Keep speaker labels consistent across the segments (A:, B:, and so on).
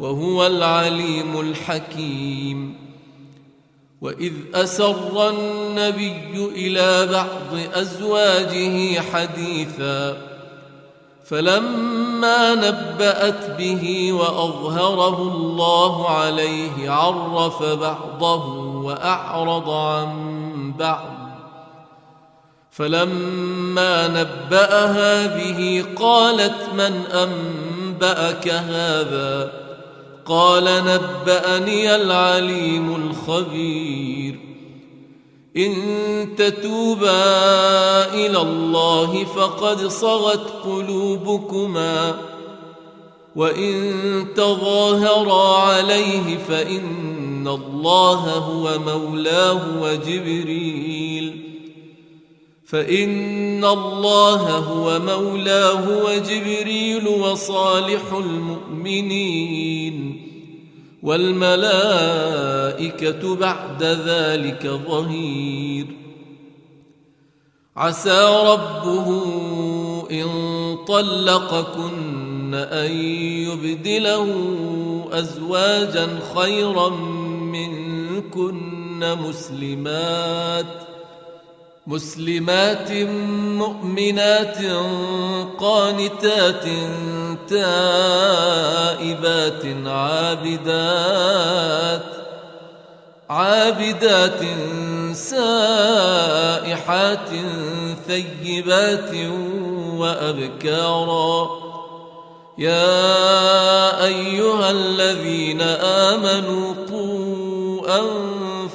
A: وهو العليم الحكيم واذ اسر النبي الى بعض ازواجه حديثا فلما نبات به واظهره الله عليه عرف بعضه واعرض عن بعض فلما نباها به قالت من انباك هذا قال نبأني العليم الخبير إن تتوبا إلى الله فقد صغت قلوبكما وإن تظاهرا عليه فإن الله هو مولاه وجبريل فإن الله هو مولاه وجبريل وصالح المؤمنين والملائكة بعد ذلك ظهير عسى ربه إن طلقكن أن يبدله أزواجا خيرا منكن مسلمات ۖ مسلمات مؤمنات قانتات تائبات عابدات عابدات سائحات ثيبات وأبكارا يا أيها الذين آمنوا قوا أنفسكم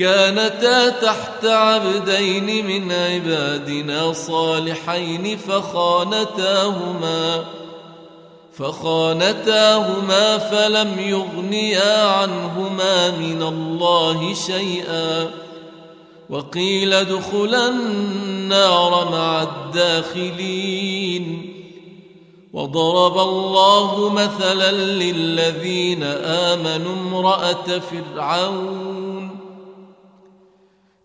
A: كانتا تحت عبدين من عبادنا صالحين فخانتاهما فخانتاهما فلم يغنيا عنهما من الله شيئا وقيل ادخلا النار مع الداخلين وضرب الله مثلا للذين امنوا امراه فرعون